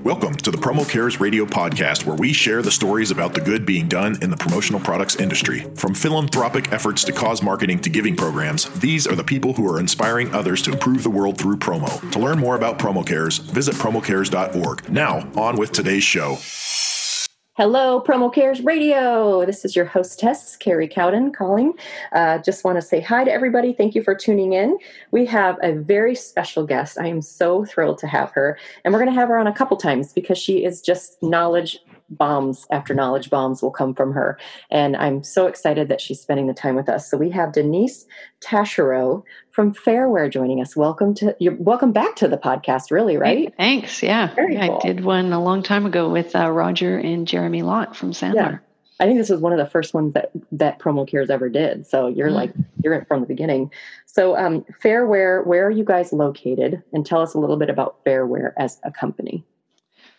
Welcome to the Promo Cares Radio podcast, where we share the stories about the good being done in the promotional products industry. From philanthropic efforts to cause marketing to giving programs, these are the people who are inspiring others to improve the world through promo. To learn more about Promo Cares, visit promocares.org. Now, on with today's show. Hello, Promo Cares Radio. This is your hostess, Carrie Cowden, calling. Uh, just want to say hi to everybody. Thank you for tuning in. We have a very special guest. I am so thrilled to have her. And we're going to have her on a couple times because she is just knowledge bombs after knowledge bombs will come from her. And I'm so excited that she's spending the time with us. So we have Denise Taschereau from Fairware joining us. Welcome to you're welcome back to the podcast, really, right? thanks. Yeah. Very cool. I did one a long time ago with uh, Roger and Jeremy Lott from Sanmar. Yeah. I think this was one of the first ones that that Promo Cares ever did. So you're mm. like you're in from the beginning. So um, Fairware, where are you guys located? And tell us a little bit about Fairware as a company.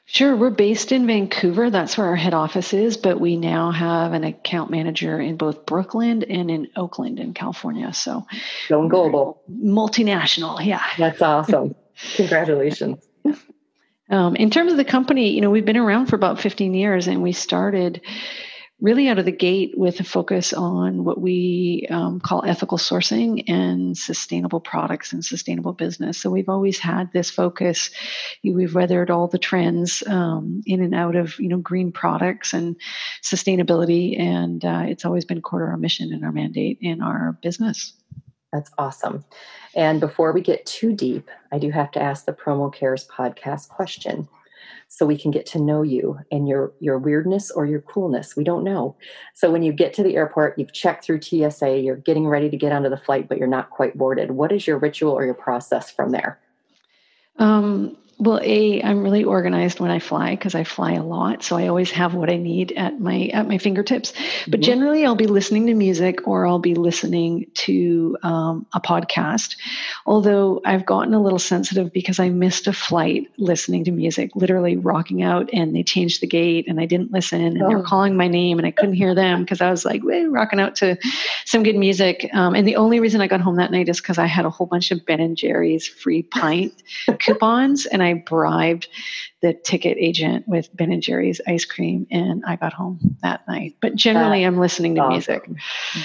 Sure. We're based in Vancouver. That's where our head office is, but we now have an account manager in both Brooklyn and in Oakland in California. So going global. Multinational. Yeah. That's awesome. Congratulations. Um, in terms of the company, you know, we've been around for about 15 years and we started really out of the gate with a focus on what we um, call ethical sourcing and sustainable products and sustainable business. So we've always had this focus. We've weathered all the trends um, in and out of you know green products and sustainability, and uh, it's always been core to our mission and our mandate in our business. That's awesome. And before we get too deep, I do have to ask the Promo Cares podcast question so we can get to know you and your your weirdness or your coolness. We don't know. So when you get to the airport you've checked through tsa you're getting ready to get onto the flight but you're not quite boarded. What is your ritual or your process from there? Um, well, a I'm really organized when I fly because I fly a lot, so I always have what I need at my at my fingertips. But mm-hmm. generally, I'll be listening to music or I'll be listening to um, a podcast. Although I've gotten a little sensitive because I missed a flight listening to music, literally rocking out, and they changed the gate, and I didn't listen, and oh. they were calling my name, and I couldn't hear them because I was like rocking out to some good music. Um, and the only reason I got home that night is because I had a whole bunch of Ben and Jerry's free pint coupons, and I I bribed the ticket agent with Ben and Jerry's ice cream, and I got home that night. But generally, I'm listening to awesome. music.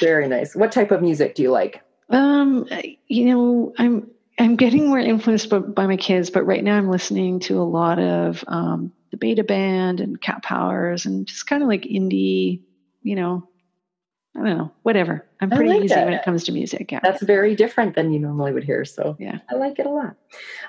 Very nice. What type of music do you like? Um, you know, I'm I'm getting more influenced by, by my kids, but right now I'm listening to a lot of um, the Beta Band and Cat Powers, and just kind of like indie, you know, I don't know, whatever. I'm pretty like easy that. when it comes to music. Yeah. That's very different than you normally would hear. So yeah, I like it a lot.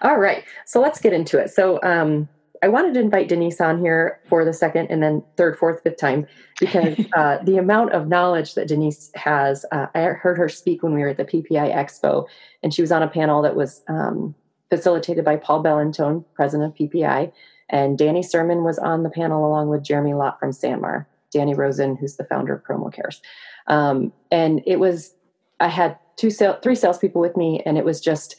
All right. So let's get into it. So um, I wanted to invite Denise on here for the second and then third, fourth, fifth time because uh, the amount of knowledge that Denise has, uh, I heard her speak when we were at the PPAI Expo, and she was on a panel that was um, facilitated by Paul Bellantone, president of PPAI, and Danny Sermon was on the panel along with Jeremy Lott from Sanmar, Danny Rosen, who's the founder of Promo Cares. Um, and it was, I had two, sale, three salespeople with me, and it was just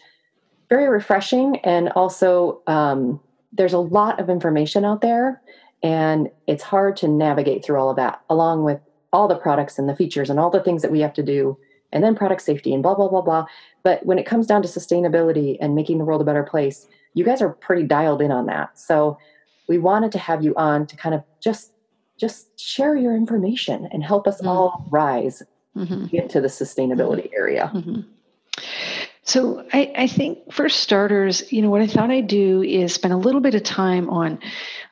very refreshing. And also, um, there's a lot of information out there, and it's hard to navigate through all of that, along with all the products and the features and all the things that we have to do, and then product safety and blah, blah, blah, blah. But when it comes down to sustainability and making the world a better place, you guys are pretty dialed in on that. So we wanted to have you on to kind of just just share your information and help us mm-hmm. all rise mm-hmm. into the sustainability mm-hmm. area. So I, I, think for starters, you know, what I thought I'd do is spend a little bit of time on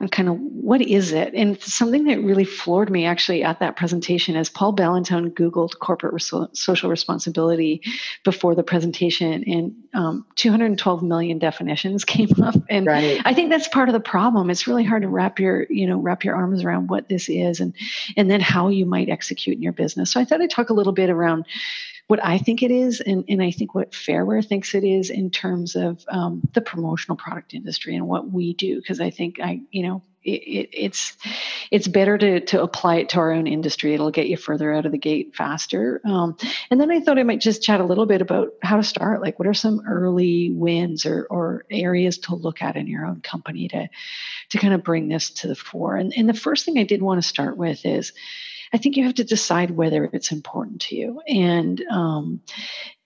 on kind of what is it? And something that really floored me actually at that presentation is Paul Bellantone Googled corporate social responsibility before the presentation and um, 212 million definitions came up. And right. I think that's part of the problem. It's really hard to wrap your, you know, wrap your arms around what this is and and then how you might execute in your business. So I thought I'd talk a little bit around what I think it is, and, and I think what Fairware thinks it is in terms of um, the promotional product industry and what we do. Because I think I, you know, it, it, it's it's better to to apply it to our own industry. It'll get you further out of the gate faster. Um, and then I thought I might just chat a little bit about how to start. Like, what are some early wins or or areas to look at in your own company to to kind of bring this to the fore. And and the first thing I did want to start with is I think you have to decide whether it's important to you. And um,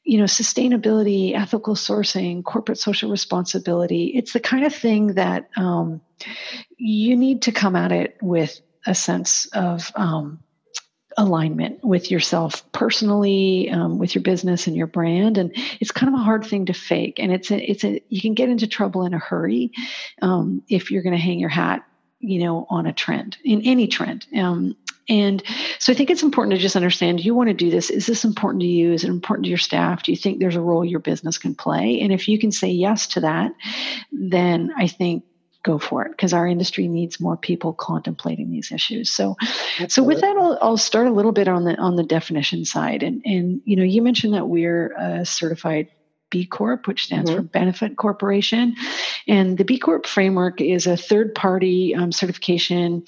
you know, sustainability, ethical sourcing, corporate social responsibility, it's the kind of thing that um, you need to come at it with a sense of um, alignment with yourself personally, um, with your business and your brand. And it's kind of a hard thing to fake. And it's a, it's a, you can get into trouble in a hurry um, if you're going to hang your hat you know on a trend in any trend um, and so I think it's important to just understand you want to do this? Is this important to you? Is it important to your staff? Do you think there's a role your business can play? And if you can say yes to that, then I think go for it because our industry needs more people contemplating these issues. So, Absolutely. so with that, I'll, I'll, start a little bit on the on the definition side. And and you know, you mentioned that we're a certified B Corp, which stands mm-hmm. for Benefit Corporation, and the B Corp framework is a third party um, certification.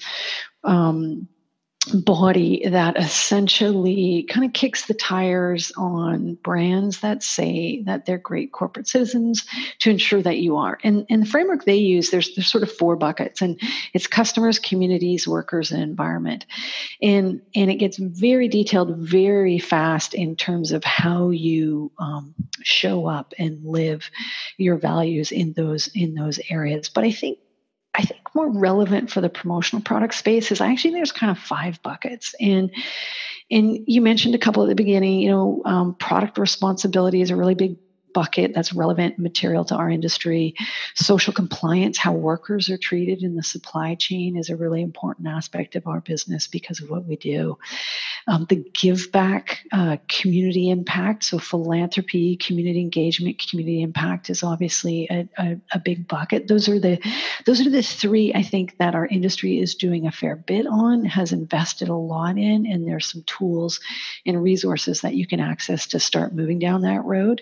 Um, body that essentially kind of kicks the tires on brands that say that they're great corporate citizens to ensure that you are. And, and the framework they use, there's, there's sort of four buckets, and it's customers, communities, workers, and environment. And, and it gets very detailed very fast in terms of how you um, show up and live your values in those in those areas. But I think I think more relevant for the promotional product space is actually there's kind of five buckets. And and you mentioned a couple at the beginning, you know, um, product responsibility is a really big bucket that's relevant material to our industry. Social compliance, how workers are treated in the supply chain, is a really important aspect of our business because of what we do. Um, the give back, uh, community impact, so philanthropy, community engagement, community impact is obviously a, a, a big bucket. Those are the those are the three I think that our industry is doing a fair bit on, has invested a lot in, and there's some tools and resources that you can access to start moving down that road.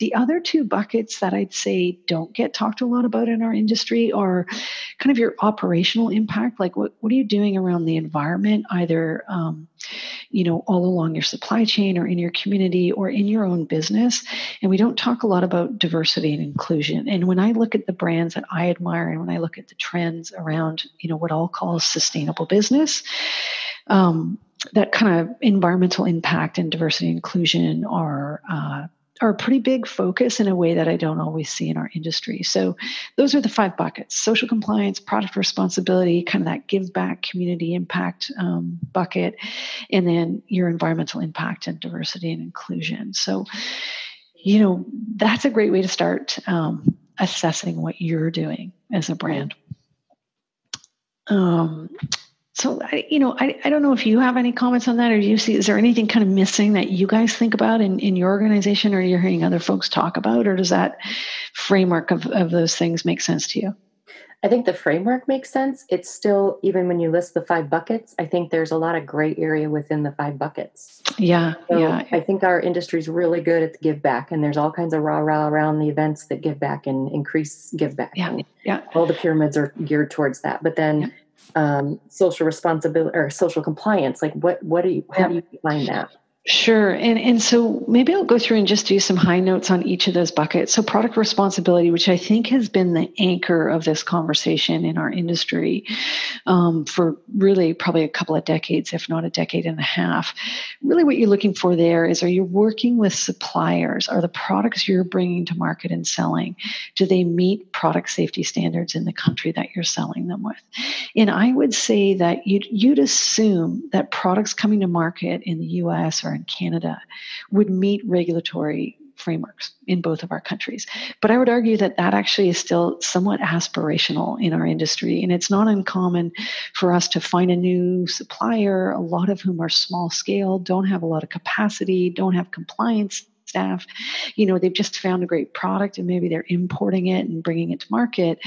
The the other two buckets that I'd say don't get talked a lot about in our industry are kind of your operational impact. Like, what, what are you doing around the environment, either, um, you know, all along your supply chain or in your community or in your own business? And we don't talk a lot about diversity and inclusion. And when I look at the brands that I admire and when I look at the trends around, you know, what I'll call sustainable business, um, that kind of environmental impact and diversity and inclusion are uh, are a pretty big focus in a way that I don't always see in our industry. So, those are the five buckets social compliance, product responsibility, kind of that give back community impact um, bucket, and then your environmental impact and diversity and inclusion. So, you know, that's a great way to start um, assessing what you're doing as a brand. Um, so I, you know, I, I don't know if you have any comments on that, or do you see is there anything kind of missing that you guys think about in, in your organization, or you're hearing other folks talk about, or does that framework of, of those things make sense to you? I think the framework makes sense. It's still even when you list the five buckets, I think there's a lot of gray area within the five buckets. Yeah, so yeah. I think our industry is really good at the give back, and there's all kinds of rah rah around the events that give back and increase give back. Yeah, yeah. All the pyramids are geared towards that, but then. Yeah um, social responsibility or social compliance? Like, what what do you how do you define that? Sure. And and so maybe I'll go through and just do some high notes on each of those buckets. So product responsibility, which I think has been the anchor of this conversation in our industry um, for really probably a couple of decades, if not a decade and a half. Really, what you're looking for there is: Are you working with suppliers? Are the products you're bringing to market and selling do they meet product safety standards in the country that you're selling them with? And I would say that you'd you'd assume that products coming to market in the U.S. or Canada would meet regulatory frameworks in both of our countries. But I would argue that that actually is still somewhat aspirational in our industry. And it's not uncommon for us to find a new supplier, a lot of whom are small scale, don't have a lot of capacity, don't have compliance staff. You know they've just found a great product and maybe they're importing it and bringing it to market.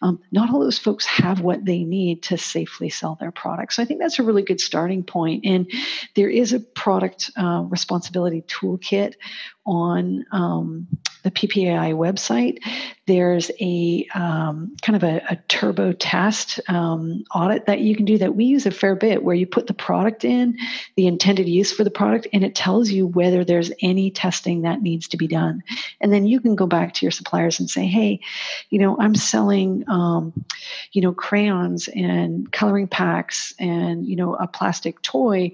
Um, not all those folks have what they need to safely sell their products so i think that's a really good starting point. And there is a product uh, responsibility toolkit on um, the PPAI website. There's a um, kind of a, a turbo test um, audit that you can do that we use a fair bit where you put the product in, the intended use for the product, and it tells you whether there's any testing that needs to be done. And then you can go back to your suppliers and say, hey, you know, I'm selling, um, you know, crayons and coloring packs and, you know, a plastic toy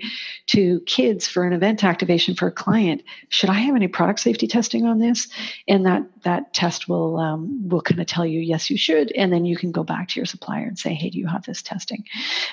to kids for an event activation for a client. Should I have any product safety testing on this, and that that test will um, will kind of tell you yes, you should, and then you can go back to your supplier and say, hey, do you have this testing?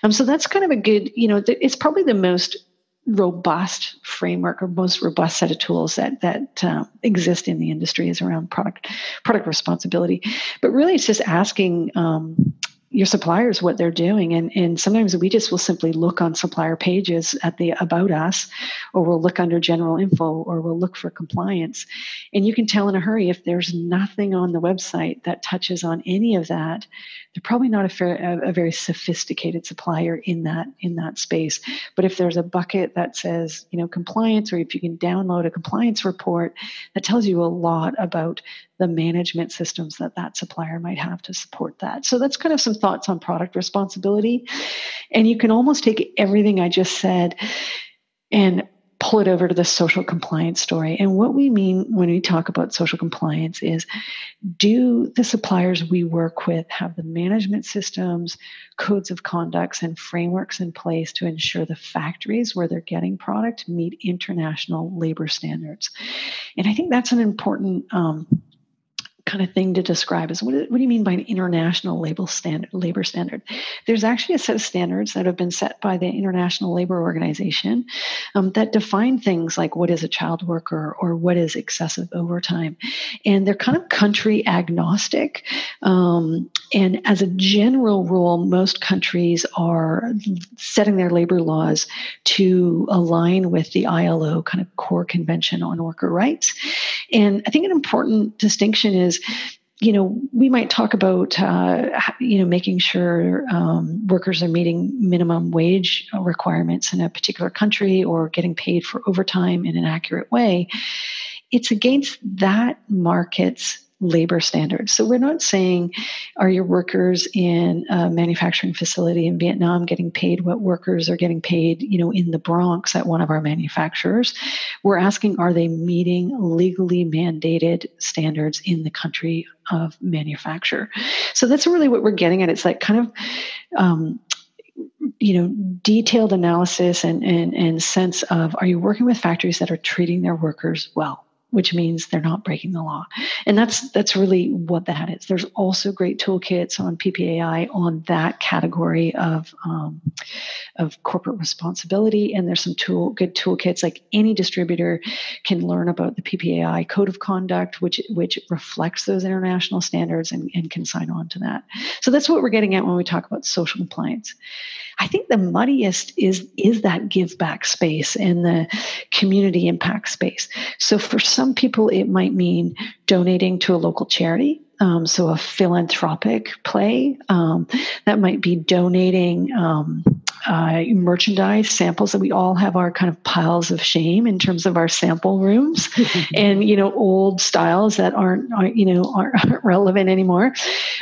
Um, so that's kind of a good, you know, it's probably the most robust framework or most robust set of tools that that uh, exist in the industry is around product product responsibility. But really, it's just asking um, your suppliers what they're doing. And and sometimes we just will simply look on supplier pages at the about us or we'll look under general info or we'll look for compliance. And you can tell in a hurry if there's nothing on the website that touches on any of that they're probably not a, fair, a, a very sophisticated supplier in that in that space but if there's a bucket that says you know compliance or if you can download a compliance report that tells you a lot about the management systems that that supplier might have to support that. So that's kind of some thoughts on product responsibility. And you can almost take everything I just said and pull it over to the social compliance story. And what we mean when we talk about social compliance is do the suppliers we work with have the management systems, codes of conducts, and frameworks in place to ensure the factories where they're getting product meet international labor standards? And I think that's an important um, kind of thing to describe is what, what do you mean by an international label standard, labor standard? There's actually a set of standards that have been set by the International Labor Organization um, that define things like what is a child worker or what is excessive overtime. And they're kind of country agnostic. Um, and as a general rule, most countries are setting their labor laws to align with the ILO kind of core convention on worker rights. And I think an important distinction is you know, we might talk about, uh, you know, making sure um, workers are meeting minimum wage requirements in a particular country or getting paid for overtime in an accurate way. It's against that market's labor standards. So we're not saying, are your workers in a manufacturing facility in Vietnam getting paid what workers are getting paid, you know, in the Bronx at one of our manufacturers? We're asking, are they meeting legally mandated standards in the country of manufacture? So that's really what we're getting at. It's like kind of um, you know detailed analysis and, and and sense of are you working with factories that are treating their workers well which means they're not breaking the law. And that's that's really what that is. There's also great toolkits on PPAI on that category of um, of corporate responsibility, and there's some tool good toolkits like any distributor can learn about the PPAI code of conduct, which which reflects those international standards and, and can sign on to that. So that's what we're getting at when we talk about social compliance. I think the muddiest is is that give back space and the community impact space. So for some people, it might mean donating to a local charity. Um, so a philanthropic play um, that might be donating um, uh, merchandise samples that we all have our kind of piles of shame in terms of our sample rooms and you know old styles that aren't, aren't you know aren't, aren't relevant anymore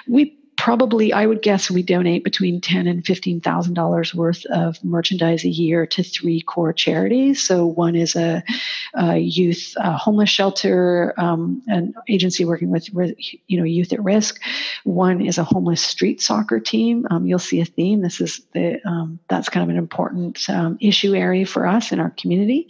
we probably i would guess we donate between ten and fifteen thousand dollars worth of merchandise a year to three core charities. So one is a, a youth a homeless shelter um, an agency working with you know youth at risk. One is a homeless street soccer team. Um, you'll see a theme. This is the um, that's kind of an important um, issue area for us in our community.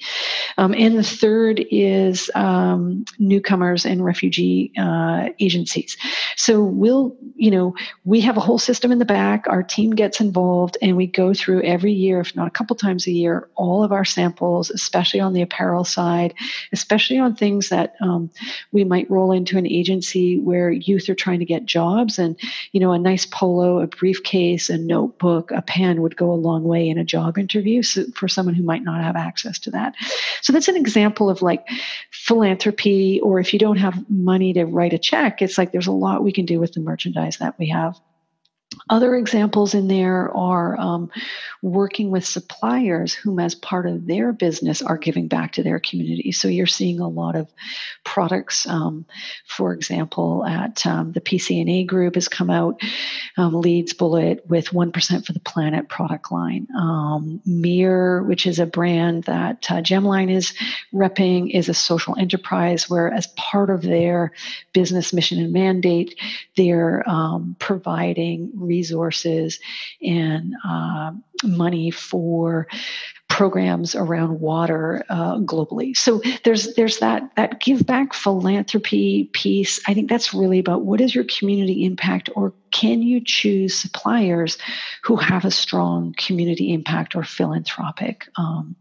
Um, and the third is um, newcomers and refugee uh, agencies. So we'll you know we have a whole system in the back. Our team gets involved, and we go through every year, if not a couple times a year, all of our samples, especially on the apparel side, especially on things that um, we might roll into an agency where youth are trying to get jobs. And, you know, a nice polo, a briefcase, a notebook, a pen would go a long way in a job interview for someone who might not have access to that. So that's an example of like philanthropy, or if you don't have money to write a check, it's like there's a lot we can do with the merchandise that we have. Other examples in there are um, working with suppliers whom, as part of their business, are giving back to their community. So you're seeing a lot of products. Um, for example, at um, the PCNA group has come out um, Leeds Bullet with 1% for the Planet product line. Um, MiiR, which is a brand that uh, Gemline is repping, is a social enterprise where, as part of their business mission and mandate, they're um, providing resources and uh, money for programs around water uh, globally. So there's there's that that give back philanthropy piece. I think that's really about what is your community impact, or can you choose suppliers who have a strong community impact or philanthropic um,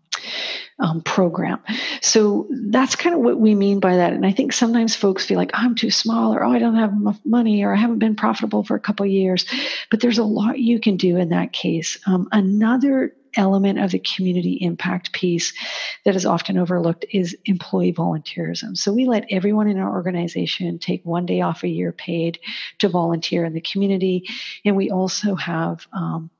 um, program. So that's kind of what we mean by that. And I think sometimes folks feel like I'm too small, or oh, I don't have enough money, or I haven't been profitable for a couple years. But there's a lot you can do in that case. Um, another element of the community impact piece that is often overlooked is employee volunteerism. So we let everyone in our organization take one day off a year paid to volunteer in the community. And we also have um,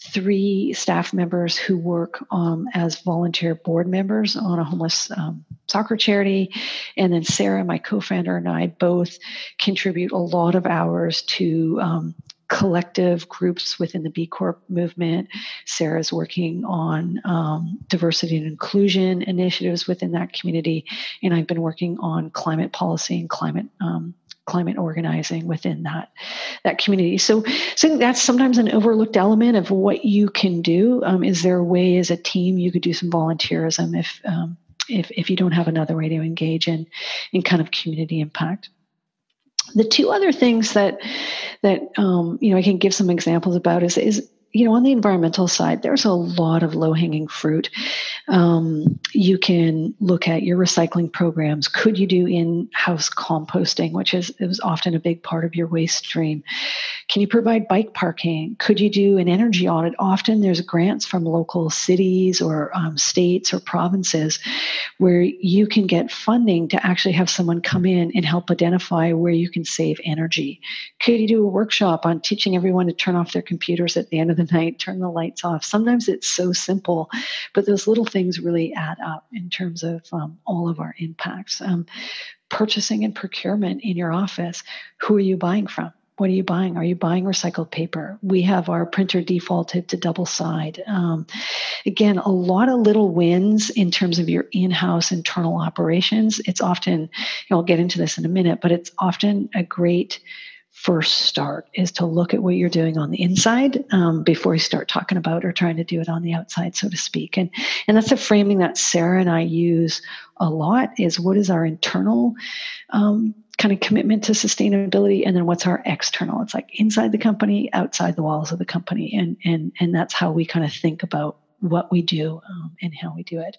three staff members who work um, as volunteer board members on a homeless um, soccer charity. And then Sarah, my co founder, and I both contribute a lot of hours to um, collective groups within the B Corp movement. Sarah's working on um, diversity and inclusion initiatives within that community, and I've been working on climate policy and climate um, climate organizing within that that community. So, so that's sometimes an overlooked element of what you can do. Um, is there a way as a team you could do some volunteerism if um, if if you don't have another way to engage in in kind of community impact? The two other things that that um, you know I can give some examples about is is you know, on the environmental side, there's a lot of low hanging fruit. Um, you can look at your recycling programs. Could you do in house composting, which is, is often a big part of your waste stream? Can you provide bike parking? Could you do an energy audit? Often there's grants from local cities or um, states or provinces where you can get funding to actually have someone come in and help identify where you can save energy. Could you do a workshop on teaching everyone to turn off their computers at the end of the night, turn the lights off. Sometimes it's so simple, but those little things really add up in terms of um, all of our impacts. Um, purchasing and procurement in your office. Who are you buying from? What are you buying? Are you buying recycled paper? We have our printer defaulted to double side. Um, again, a lot of little wins in terms of your in house internal operations. It's often, you know, I'll get into this in a minute, but it's often a great first start is to look at what you're doing on the inside um, before you start talking about or trying to do it on the outside so to speak. And and that's a framing that sarah and i use a lot is what is our internal um, kind of commitment to sustainability and then what's our external? It's like inside the company outside the walls of the company and and and that's how we kind of think about what we do um, and how we do it.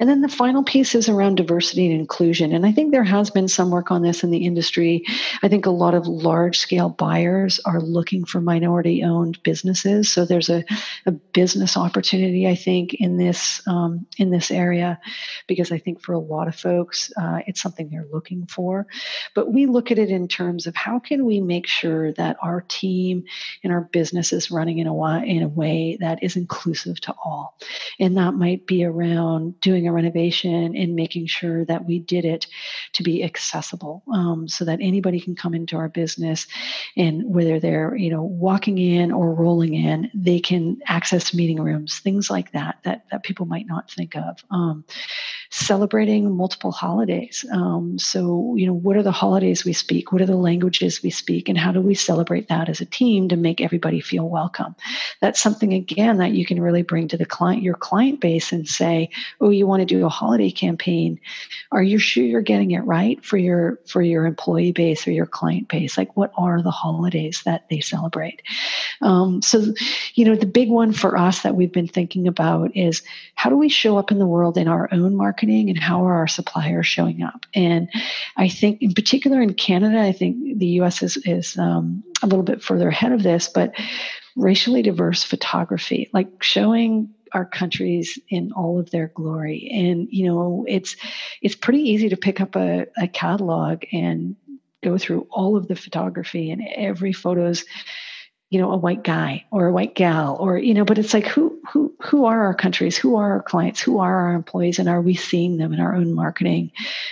And then the final piece is around diversity and inclusion. And I think there has been some work on this in the industry. I think a lot of large scale buyers are looking for minority owned businesses. So there's a, a business opportunity, I think, in this um, in this area, because I think for a lot of folks, uh, it's something they're looking for. But we look at it in terms of how can we make sure that our team and our business is running in a in a way that is inclusive to all all. And that might be around doing a renovation and making sure that we did it to be accessible um, so that anybody can come into our business and whether they're, you know, walking in or rolling in, they can access meeting rooms, things like that, that, that people might not think of. Um, celebrating multiple holidays. Um, so, you know, what are the holidays we speak? What are the languages we speak? And how do we celebrate that as a team to make everybody feel welcome? That's something, again, that you can really bring to the client, your client base and say, oh, you want to do a holiday campaign. Are you sure you're getting it right for your, for your employee base or your client base? Like, what are the holidays that they celebrate? Um, so, you know, the big one for us that we've been thinking about is how do we show up in the world in our own marketing and how are our suppliers showing up? And I think, in particular, in Canada, I think the U.S. is is um, a little bit further ahead of this, but racially diverse photography, like showing our countries in all of their glory. And you know it's it's pretty easy to pick up a, a catalog and go through all of the photography and every photo's you know a white guy or a white gal or you know but it's like who who who are our countries? Who are our clients? Who are our employees? And are we seeing them in our own marketing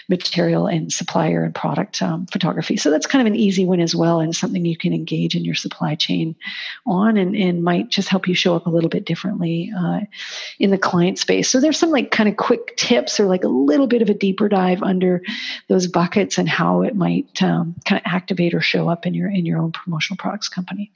material and supplier and product um, photography? So that's kind of an easy win as well and something you can engage in your supply chain on and, and might just help you show up a little bit differently uh, in the client space. So there's some like kind of quick tips or like a little bit of a deeper dive under those buckets and how it might um, kind of activate or show up in your in your own promotional products company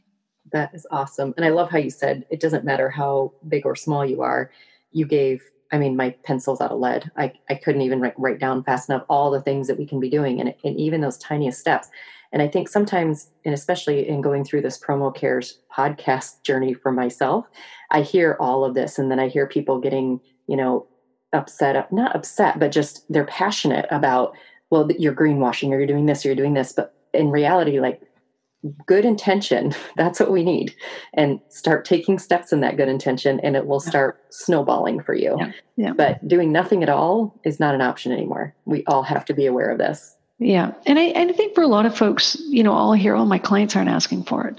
that is awesome. And I love how you said it doesn't matter how big or small you are. you gave I mean, my pencil's out of lead. I, I couldn't even write, write down fast enough all the things that we can be doing and, and even those tiniest steps. And I think sometimes, and especially in going through this Promo Cares podcast journey for myself, I hear all of this and then I hear people getting, you know, upset, not upset, but just they're passionate about, well, you're greenwashing or you're doing this or you're doing this. But in reality, like good intention, that's what we need. And start taking steps in that good intention and it will start snowballing for you. Yeah. yeah. But doing nothing at all is not an option anymore. We all have to be aware of this. Yeah. And I, and I think for a lot of folks, you know, all here, all my clients aren't asking for it.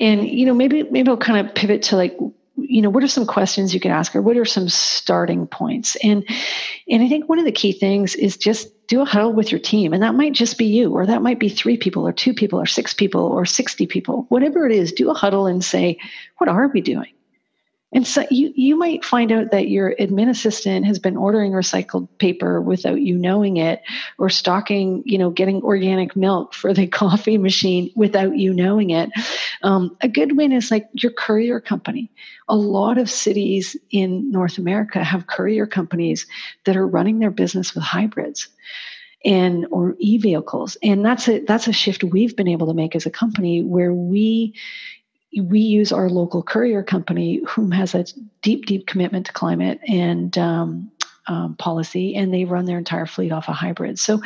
And, you know, maybe, maybe I'll kind of pivot to like, you know, what are some questions you can ask or what are some starting points? And, and I think one of the key things is just do a huddle with your team. And that might just be you, or that might be three people or two people or six people or 60 people, whatever it is, do a huddle and say, what are we doing? And so you, you might find out that your admin assistant has been ordering recycled paper without you knowing it, or stocking, you know, getting organic milk for the coffee machine without you knowing it. Um, a good win is like your courier company. A lot of cities in North America have courier companies that are running their business with hybrids and or e-vehicles and that's a that's a shift we've been able to make as a company where we we use our local courier company, whom has a deep, deep commitment to climate and um, um, policy, and they run their entire fleet off a hybrid. So,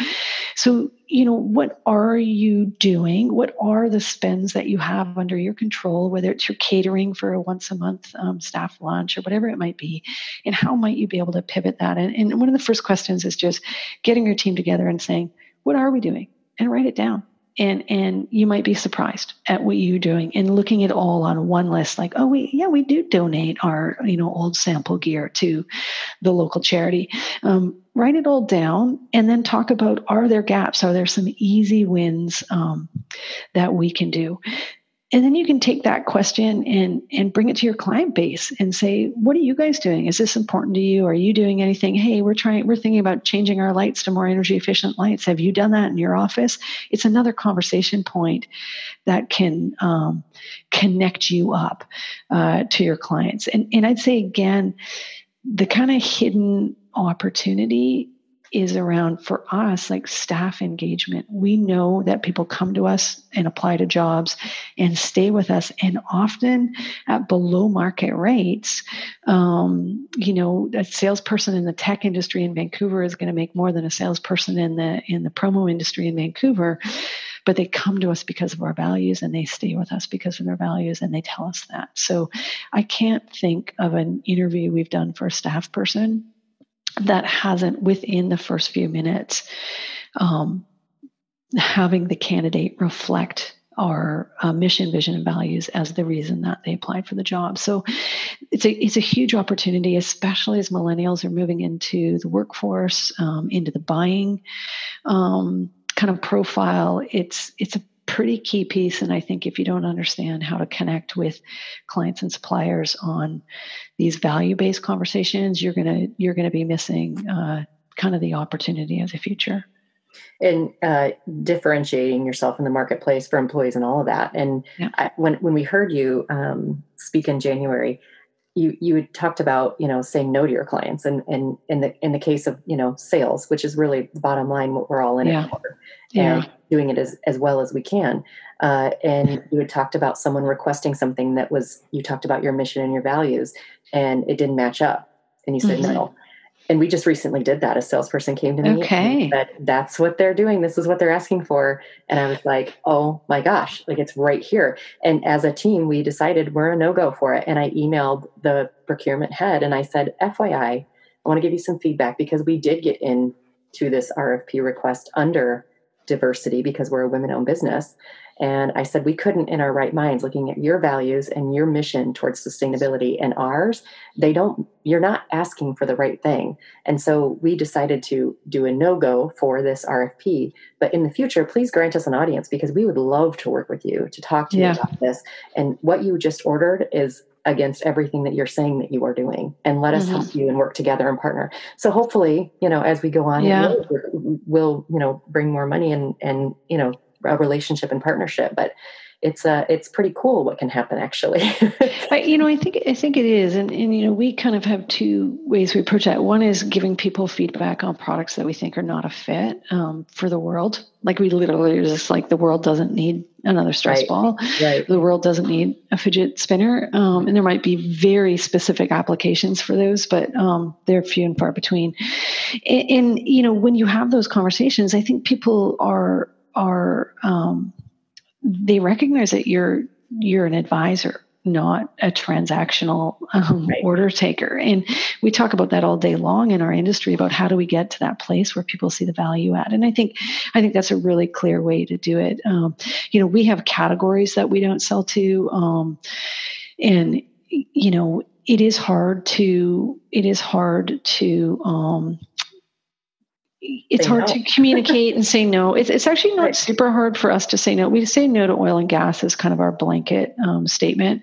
so you know, what are you doing? What are the spends that you have under your control? Whether it's your catering for a once a month um, staff lunch or whatever it might be, and how might you be able to pivot that? And, and one of the first questions is just getting your team together and saying, "What are we doing?" and write it down and and you might be surprised at what you're doing and looking at all on one list like oh we yeah we do donate our you know old sample gear to the local charity. Um, write it all down and then talk about are there gaps? Are there some easy wins um, that we can do and then you can take that question and and bring it to your client base and say what are you guys doing? Is this important to you? Are you doing anything? Hey we're trying we're thinking about changing our lights to more energy efficient lights. Have you done that in your office? It's another conversation point that can um, connect you up uh, to your clients. And and i'd say again the kind of hidden opportunity is around for us like staff engagement. We know that people come to us and apply to jobs and stay with us, and often at below market rates. Um, you know, a salesperson in the tech industry in Vancouver is going to make more than a salesperson in the in the promo industry in Vancouver. But they come to us because of our values and they stay with us because of their values and they tell us that. So I can't think of an interview we've done for a staff person that hasn't within the first few minutes um, having the candidate reflect our uh, mission, vision, and values as the reason that they applied for the job. So it's a it's a huge opportunity, especially as millennials are moving into the workforce, um, into the buying um, kind of profile. It's it's a pretty key piece. And I think if you don't understand how to connect with clients and suppliers on these value-based conversations, you're gonna you're gonna be missing uh, kind of the opportunity of the future. And uh, differentiating yourself in the marketplace for employees and all of that. And yeah. I, when when we heard you um, speak in January, you you had talked about you know saying no to your clients and and in the in the case of you know sales which is really the bottom line what we're all in yeah. it for and yeah. doing it as as well as we can uh, and you had talked about someone requesting something that was you talked about your mission and your values and it didn't match up and you said mm-hmm. no and we just recently did that. A salesperson came to me okay. and said, That's what they're doing. This is what they're asking for. And I was like, Oh my gosh, like it's right here. And as a team, we decided we're a no go for it. And I emailed the procurement head and I said, FYI, I want to give you some feedback because we did get into this RFP request under diversity because we're a women owned business. And I said, we couldn't, in our right minds, looking at your values and your mission towards sustainability and ours, they don't, you're not asking for the right thing. And so we decided to do a no go for this RFP. But in the future, please grant us an audience because we would love to work with you to talk to yeah. you about this. And what you just ordered is against everything that you're saying that you are doing and let us mm-hmm. help you and work together and partner so hopefully you know as we go on yeah. we'll, we'll you know bring more money and and you know a relationship and partnership but it's uh it's pretty cool what can happen actually. I, you know i think i think it is and, and you know we kind of have two ways we approach that. One is giving people feedback on products that we think are not a fit um, for the world. Like we literally just like the world doesn't need another stress right. ball. Right. the world doesn't need a fidget spinner um, and there might be very specific applications for those but um, they're few and far between. And, and, you know when you have those conversations i think people are are um, they recognize that you're you're an advisor not a transactional um, right. order taker. And we talk about that all day long in our industry about how do we get to that place where people see the value at and i think i think that's a really clear way to do it. Um, you know we have categories that we don't sell to um, and you know it is hard to it is hard to um, it's hard no. to communicate and say no. It's, it's actually not right. super hard for us to say no. We say no to oil and gas as kind of our blanket um, statement.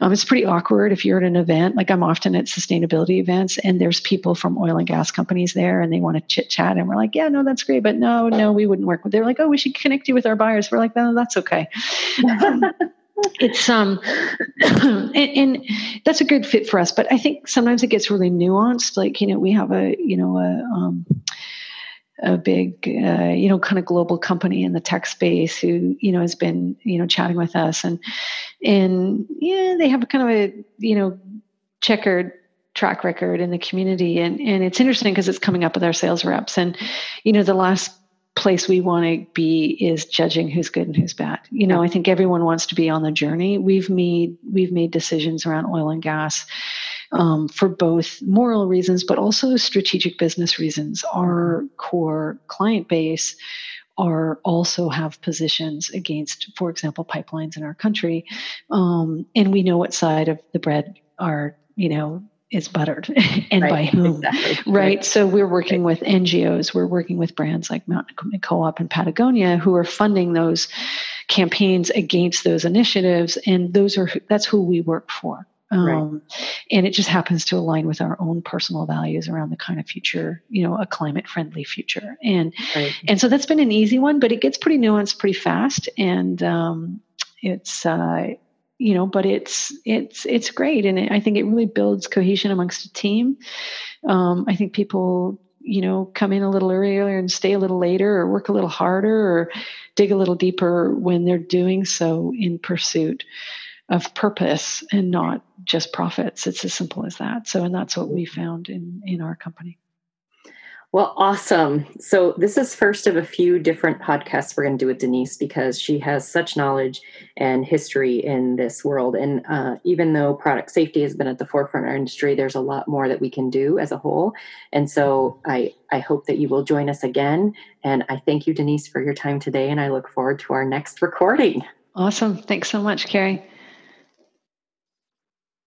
Um, it's pretty awkward if you're at an event, like I'm often at sustainability events, and there's people from oil and gas companies there, and they want to chit chat, and we're like, yeah, no, that's great, but no, no, we wouldn't work with. They're like, oh, we should connect you with our buyers. We're like, no, that's okay. it's um and, and, that's a good fit for us but i think sometimes it gets really nuanced like you know we have a you know a um a big, uh, you know, kind of global company in the tech space who, you know, has been, you know, chatting with us and, and yeah, they have a kind of a, you know, checkered track record in the community. And, and it's interesting because it's coming up with our sales reps. And, you know, the last place we want to be is judging who's good and who's bad. You know, I think everyone wants to be on the journey. We've made, we've made decisions around oil and gas um, for both moral reasons, but also strategic business reasons. Our core client base are also have positions against, for example, pipelines in our country, um, and we know what side of the bread are, you know, is buttered and right, by whom exactly. right? right? so we're working right. with ngos we're working with brands like mountain co-op and patagonia who are funding those campaigns against those initiatives and those are that's who we work for um, right. And it just happens to align with our own personal values around the kind of future, you know, a climate friendly future. And right. and so that's been an easy one, but it gets pretty nuanced pretty fast. And um, it's uh, you know, but it's it's it's great, and it, I think it really builds cohesion amongst a team. Um, I think people you know come in a little earlier and stay a little later or work a little harder or dig a little deeper when they're doing so in pursuit of purpose and not just profits. It's as simple as that. So, and that's what we found in in our company. Well, awesome. So, this is first of a few different podcasts we're going to do with Denise because she has such knowledge and history in this world. And uh, even though product safety has been at the forefront of our industry, there's a lot more that we can do as a whole. And so, I, I hope that you will join us again. And I thank you, Denise, for your time today. And I look forward to our next recording. Awesome. Thanks so much, Carrie.